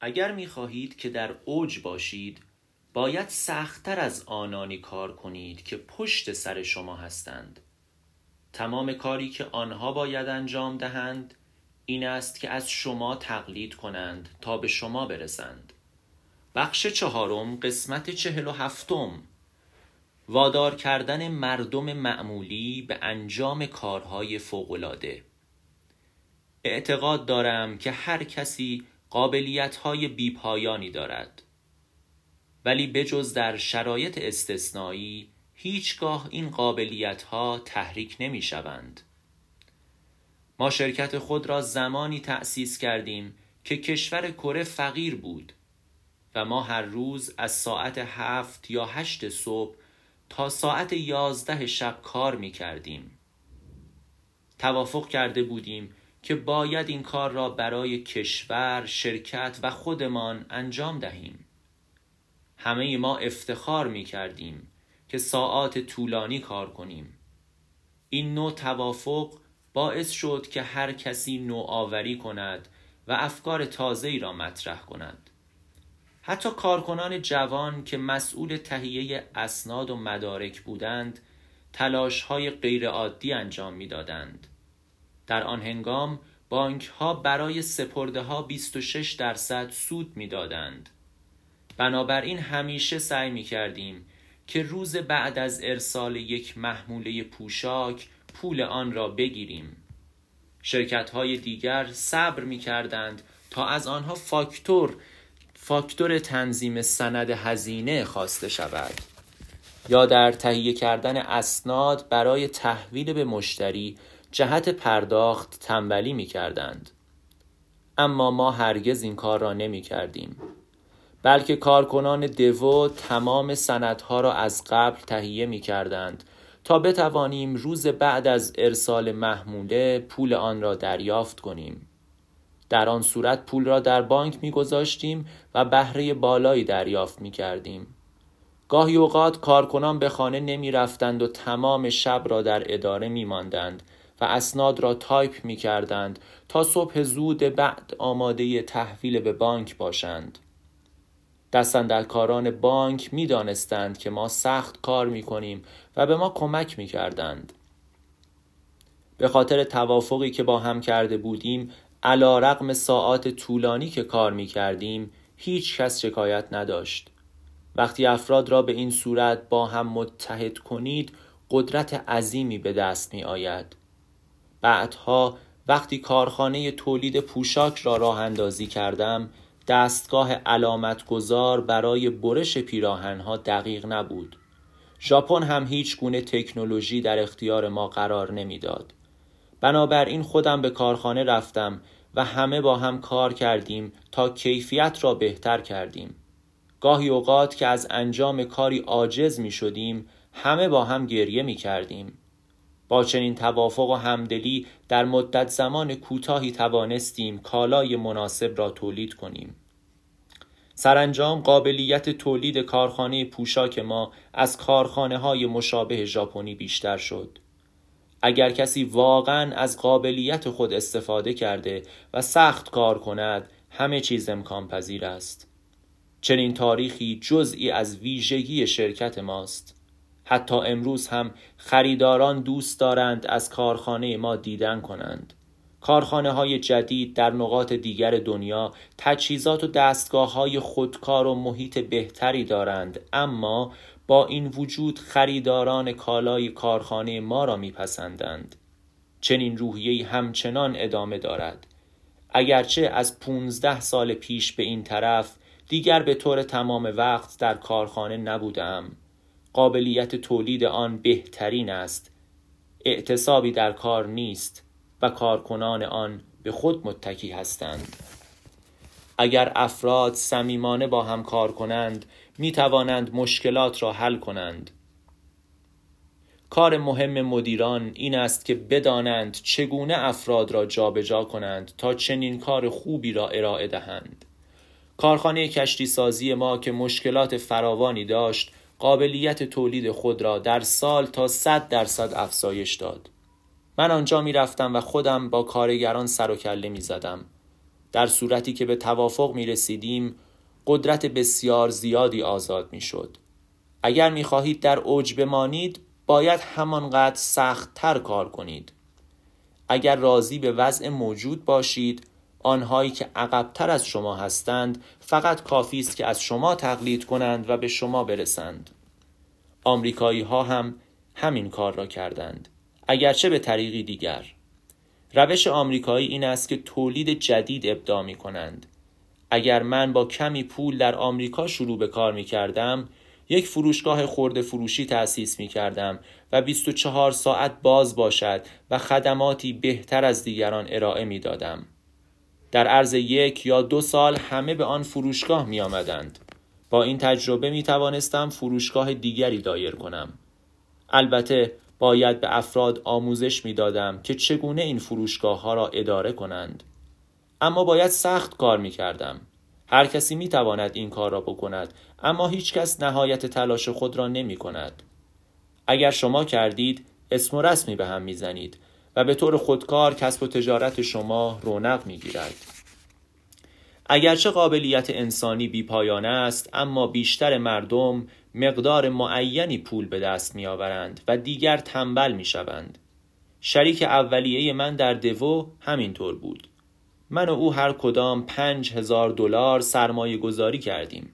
اگر می خواهید که در اوج باشید باید سختتر از آنانی کار کنید که پشت سر شما هستند. تمام کاری که آنها باید انجام دهند این است که از شما تقلید کنند تا به شما برسند. بخش چهارم قسمت چهل و هفتم. وادار کردن مردم معمولی به انجام کارهای فوقالعاده. اعتقاد دارم که هر کسی قابلیت‌های بیپایانی دارد ولی بجز در شرایط استثنایی هیچگاه این قابلیت‌ها تحریک نمی‌شوند ما شرکت خود را زمانی تأسیس کردیم که کشور کره فقیر بود و ما هر روز از ساعت هفت یا هشت صبح تا ساعت یازده شب کار می کردیم. توافق کرده بودیم که باید این کار را برای کشور، شرکت و خودمان انجام دهیم. همه ما افتخار می کردیم که ساعات طولانی کار کنیم. این نوع توافق باعث شد که هر کسی نوآوری کند و افکار تازه‌ای را مطرح کند. حتی کارکنان جوان که مسئول تهیه اسناد و مدارک بودند تلاش های غیرعادی انجام می‌دادند. در آن هنگام بانک ها برای سپرده ها 26 درصد سود می‌دادند. بنابراین همیشه سعی می کردیم که روز بعد از ارسال یک محموله پوشاک پول آن را بگیریم. شرکت های دیگر صبر می کردند تا از آنها فاکتور فاکتور تنظیم سند هزینه خواسته شود یا در تهیه کردن اسناد برای تحویل به مشتری جهت پرداخت تنبلی می کردند. اما ما هرگز این کار را نمی کردیم. بلکه کارکنان دو تمام سندها را از قبل تهیه می کردند تا بتوانیم روز بعد از ارسال محموله پول آن را دریافت کنیم. در آن صورت پول را در بانک می گذاشتیم و بهره بالایی دریافت می کردیم. گاهی اوقات کارکنان به خانه نمی رفتند و تمام شب را در اداره می ماندند و اسناد را تایپ می کردند تا صبح زود بعد آماده تحویل به بانک باشند. کاران بانک می دانستند که ما سخت کار می کنیم و به ما کمک می کردند. به خاطر توافقی که با هم کرده بودیم علا رقم ساعات طولانی که کار می کردیم هیچ کس شکایت نداشت وقتی افراد را به این صورت با هم متحد کنید قدرت عظیمی به دست می آید بعدها وقتی کارخانه تولید پوشاک را راه اندازی کردم دستگاه علامت گذار برای برش پیراهنها دقیق نبود ژاپن هم هیچ گونه تکنولوژی در اختیار ما قرار نمی‌داد. بنابراین خودم به کارخانه رفتم و همه با هم کار کردیم تا کیفیت را بهتر کردیم. گاهی اوقات که از انجام کاری عاجز می شدیم همه با هم گریه می کردیم. با چنین توافق و همدلی در مدت زمان کوتاهی توانستیم کالای مناسب را تولید کنیم. سرانجام قابلیت تولید کارخانه پوشاک ما از کارخانه های مشابه ژاپنی بیشتر شد. اگر کسی واقعا از قابلیت خود استفاده کرده و سخت کار کند همه چیز امکان پذیر است چنین تاریخی جزئی از ویژگی شرکت ماست. حتی امروز هم خریداران دوست دارند از کارخانه ما دیدن کنند. کارخانه های جدید در نقاط دیگر دنیا تجهیزات و دستگاه های خودکار و محیط بهتری دارند اما با این وجود خریداران کالای کارخانه ما را میپسندند. چنین روحیه همچنان ادامه دارد. اگرچه از پونزده سال پیش به این طرف دیگر به طور تمام وقت در کارخانه نبودم. قابلیت تولید آن بهترین است. اعتصابی در کار نیست و کارکنان آن به خود متکی هستند. اگر افراد صمیمانه با هم کار کنند می توانند مشکلات را حل کنند. کار مهم مدیران این است که بدانند چگونه افراد را جابجا جا کنند تا چنین کار خوبی را ارائه دهند. کارخانه کشتی سازی ما که مشکلات فراوانی داشت قابلیت تولید خود را در سال تا 100 درصد افزایش داد من آنجا می رفتم و خودم با کارگران سر و کله می زدم در صورتی که به توافق می رسیدیم قدرت بسیار زیادی آزاد می شد. اگر می خواهید در اوج بمانید باید همانقدر سخت تر کار کنید. اگر راضی به وضع موجود باشید آنهایی که عقبتر از شما هستند فقط کافی است که از شما تقلید کنند و به شما برسند. آمریکایی ها هم همین کار را کردند اگرچه به طریقی دیگر روش آمریکایی این است که تولید جدید ابداع می کنند اگر من با کمی پول در آمریکا شروع به کار می کردم یک فروشگاه خورده فروشی تأسیس می کردم و 24 ساعت باز باشد و خدماتی بهتر از دیگران ارائه می دادم. در عرض یک یا دو سال همه به آن فروشگاه می آمدند. با این تجربه می توانستم فروشگاه دیگری دایر کنم. البته باید به افراد آموزش می دادم که چگونه این فروشگاه ها را اداره کنند. اما باید سخت کار می کردم. هر کسی می تواند این کار را بکند اما هیچ کس نهایت تلاش خود را نمی کند. اگر شما کردید اسم و رسمی به هم می زنید و به طور خودکار کسب و تجارت شما رونق می گیرد. اگرچه قابلیت انسانی بی پایان است اما بیشتر مردم مقدار معینی پول به دست می آورند و دیگر تنبل می شوند. شریک اولیه من در دوو همینطور بود. من و او هر کدام پنج هزار دلار سرمایه گذاری کردیم.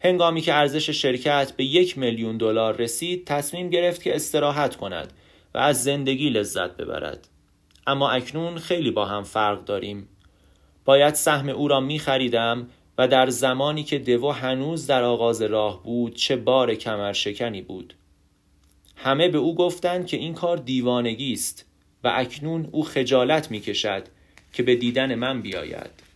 هنگامی که ارزش شرکت به یک میلیون دلار رسید تصمیم گرفت که استراحت کند و از زندگی لذت ببرد. اما اکنون خیلی با هم فرق داریم. باید سهم او را می خریدم و در زمانی که دو هنوز در آغاز راه بود چه بار کمر شکنی بود. همه به او گفتند که این کار دیوانگی است و اکنون او خجالت می کشد که به دیدن من بیاید